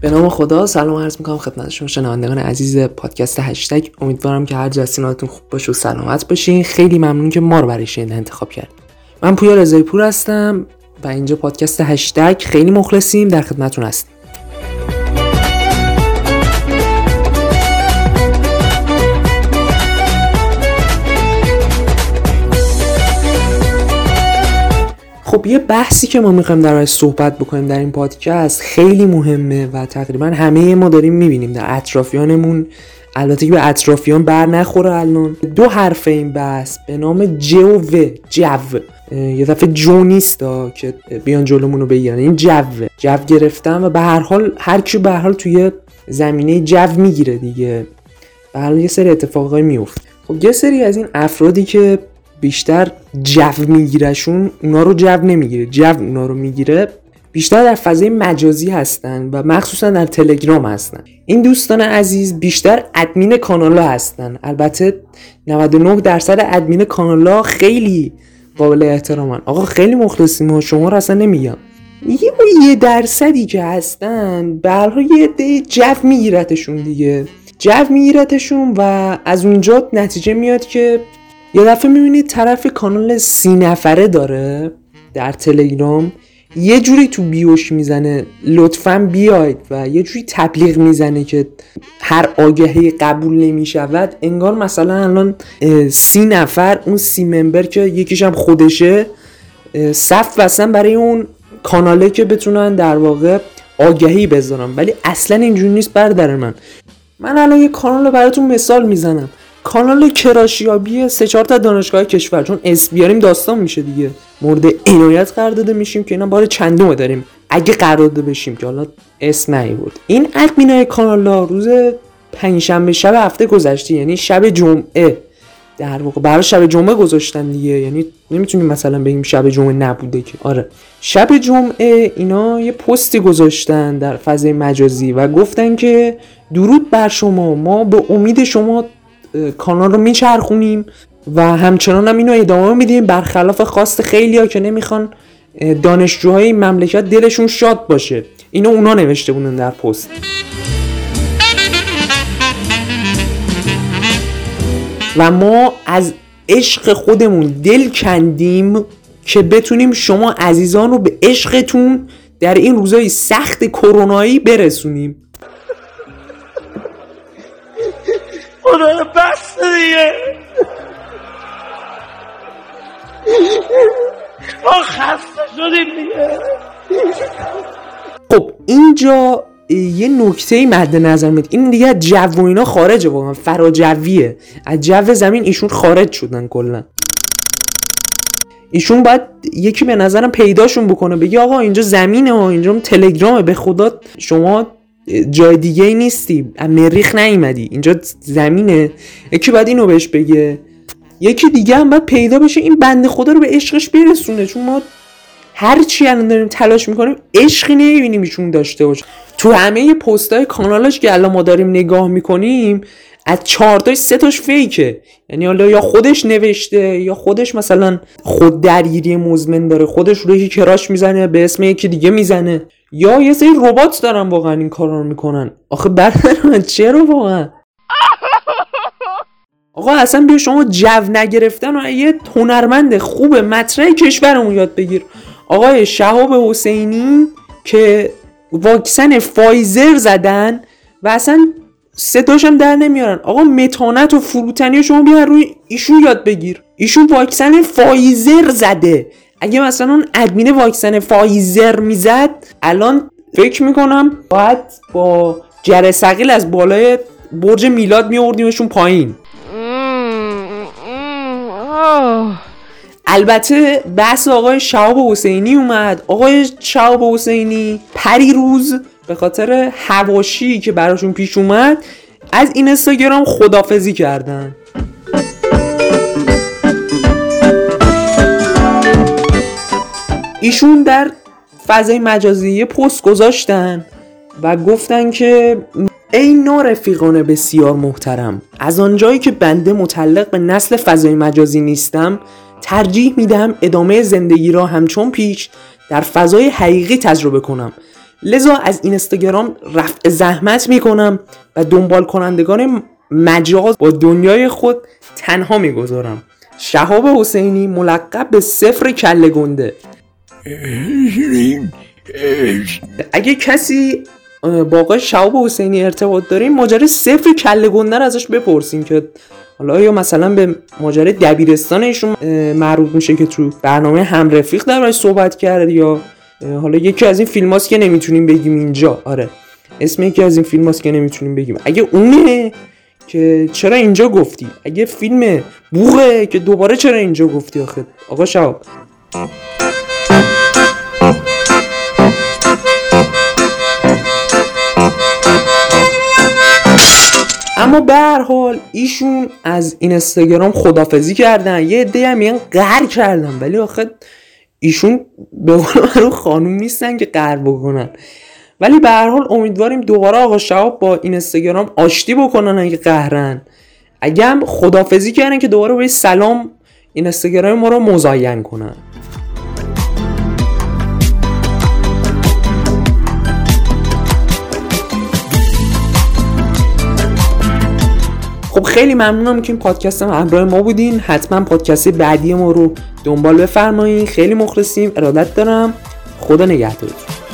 به نام خدا سلام عرض می‌کنم خدمت شما شنوندگان عزیز پادکست هشتگ. امیدوارم که هر جستیناتون خوب باشه و سلامت باشین. خیلی ممنون که ما رو برای شنیدن انتخاب کرد من پویا رضایی پور هستم و اینجا پادکست هشتگ خیلی مخلصیم. در خدمتتون هستیم خب یه بحثی که ما می‌خوایم در صحبت بکنیم در این پادکست خیلی مهمه و تقریبا همه ما داریم می‌بینیم در اطرافیانمون. البته که به اطرافیان بر نخوره الان. دو حرف این بحث به نام ج و جو یه دفعه جو نیست که بیان جلومون رو بگیرن. این جو جو گرفتن و به هر حال هر کی به هر حال توی زمینه جو می‌گیره دیگه. به هر حال یه سری اتفاقای میفته خب یه سری از این افرادی که بیشتر جو میگیرشون اونا رو جو نمی‌گیره. جو اونا رو می‌گیره بیشتر در فضای مجازی هستن و مخصوصا در تلگرام هستن. این دوستان عزیز بیشتر ادمین کانالا هستن. البته 99 درصد ادمین کانالا خیلی قابل احترامن. آقا خیلی مخلصیم و شما رو اصلا نمیگم. یه یه درصدی که هستن به یه جو میگیرتشون دیگه. جو میگیرتشون و از اونجا نتیجه میاد که یه دفعه می‌بینید طرف کانال سی نفره داره در تلگرام. یه جوری تو بیوش می‌زنه. لطفا بیاید و یه جوری تبلیغ می‌زنه که هر آگهی قبول نمی‌شود. انگار مثلا الان سی نفر اون سی ممبر که یکیش هم خودشه صف بستن برای اون کاناله که بتونن در واقع آگهی بذارن. ولی اصلا اینجوری نیست بردر من. من الان یه کانال رو براتون مثال می‌زنم. کانال کراشیابی سه چهار تا دانشگاه کشور چون اس بیاریم داستان میشه دیگه. مورد عنایت قرار داده میشیم که اینا بار چندمه داریم. اگه قرار داده بشیم که حالا اسم بود این ادمینای کانال روز پنجشنبه شب هفته گذشته یعنی شب جمعه. در واقع برای شب جمعه گذاشتن دیگه. یعنی نمی‌تونیم مثلا بگیم شب جمعه نبوده که. آره. شب جمعه اینا یه پستی گذاشتن در فضای مجازی و گفتن که درود بر شما. ما به امید شما کانال رو میچرخونیم و همچنان هم اینو ادامه میدیم. برخلاف خواست خیلی ها که نمی‌خوان دانشجوهای مملکت دلشون شاد باشه. اینو اونا نوشته بودن در پست. و ما از عشق خودمون دل کندیم که بتونیم شما عزیزان رو به عشقتون در این روزای سخت کرونایی برسونیم. خدا بس دیگه. ما خسته شدیم دیگه. خب اینجا یه نکته مد نظر میاد این دیگه جو و اینا خارجه واقعا فراجویه. از جو زمین ایشون خارج شدن کلا. ایشون باید یکی به نظرم پیداشون بکنه بگی آقا اینجا زمینه ها اینجا تلگرامه. به خدا شما جای دیگه ای نیستی. مریخ نیومدی. اینجا زمینه. یکی باید اینو بهش بگه. یکی دیگه هم باید پیدا بشه. این بنده خدا رو به عشقش برسونه. چون ما هر چی الان داریم تلاش می‌کنیم عشقی نمی‌بینیم ایشون داشته باشه. تو همه پست های کانالاش که الان ما داریم نگاه می‌کنیم از چهارتاش سه تاش فیکه. یعنی حالا یا خودش نوشته یا خودش مثلا خود درگیری مزمن داره. خودش روی کراش می‌زنه به اسم یکی دیگه می‌زنه. یا یه سری ربات دارن واقعا این کار رو می‌کنن. آخه برادر من چرا واقعا؟ آقا اصلا بیا شما جو نگرفتن و یه هنرمند خوب مطرح کشورمون یاد بگیر. آقای شهاب حسینی که واکسن فایزر زدن و اصلا صداشم در نمیارن. آقا متانت و فروتنی شما بیا روی ایشون یاد بگیر. ایشون واکسن فایزر زده. اگه مثلا اون ادمین واکسن فایزر می‌زد الان فکر می‌کنم باید با جرثقیل از بالای برج میلاد میاوردیمشون پایین. البته بحث آقای شهاب حسینی اومد. آقای شهاب حسینی پریروز به خاطر هواشی که براشون پیش اومد از این اینستاگرام خدافزی کردن. ایشون در فضای مجازی یه پست گذاشتن و گفتن که ای نارفیقان بسیار محترم از آنجایی که بنده متعلق به نسل فضای مجازی نیستم ترجیح میدم ادامه زندگی را همچون پیش در فضای حقیقی تجربه کنم. لذا از اینستاگرام رفع زحمت می‌کنم و دنبال کنندگان مجاز با دنیای خود تنها می‌گذارم. شهاب حسینی ملقب به صفر کله گنده. اگه کسی با آقای شهاب حسینی ارتباط داره این ماجرای صفر کله گنده ازش بپرسیم که حالا یا مثلا به ماجرای دبیرستان ایشون مربوط میشه که تو برنامه هم رفیق در صحبت کرد یا حالا یکی از این فیلم که نمی‌تونیم بگیم اینجا. آره. اسم یکی از این فیلم که نمی‌تونیم بگیم. اگه اونه که چرا اینجا گفتی؟ اگه فیلم بوغه که دوباره چرا اینجا گفتی آخه؟ آقا شهاب اما به هر حال ایشون از اینستاگرام خدافزی کردن. یه عده هم میگن قهر کردن. ولی آخه ایشون به قول خانوم نیستن که قهر بکنن. ولی به هر حال امیدواریم دوباره آقا شهاب با اینستاگرام آشتی بکنن اگه قهرن. اگه هم خدافزی کردن که دوباره به سلام اینستاگرام ما رو مزین کنن. خب خیلی ممنونم که این پادکست هم همراه ما بودین. حتما پادکست بعدی ما رو دنبال بفرمایید خیلی مخلصیم. ارادت دارم. خدا نگهدارتون.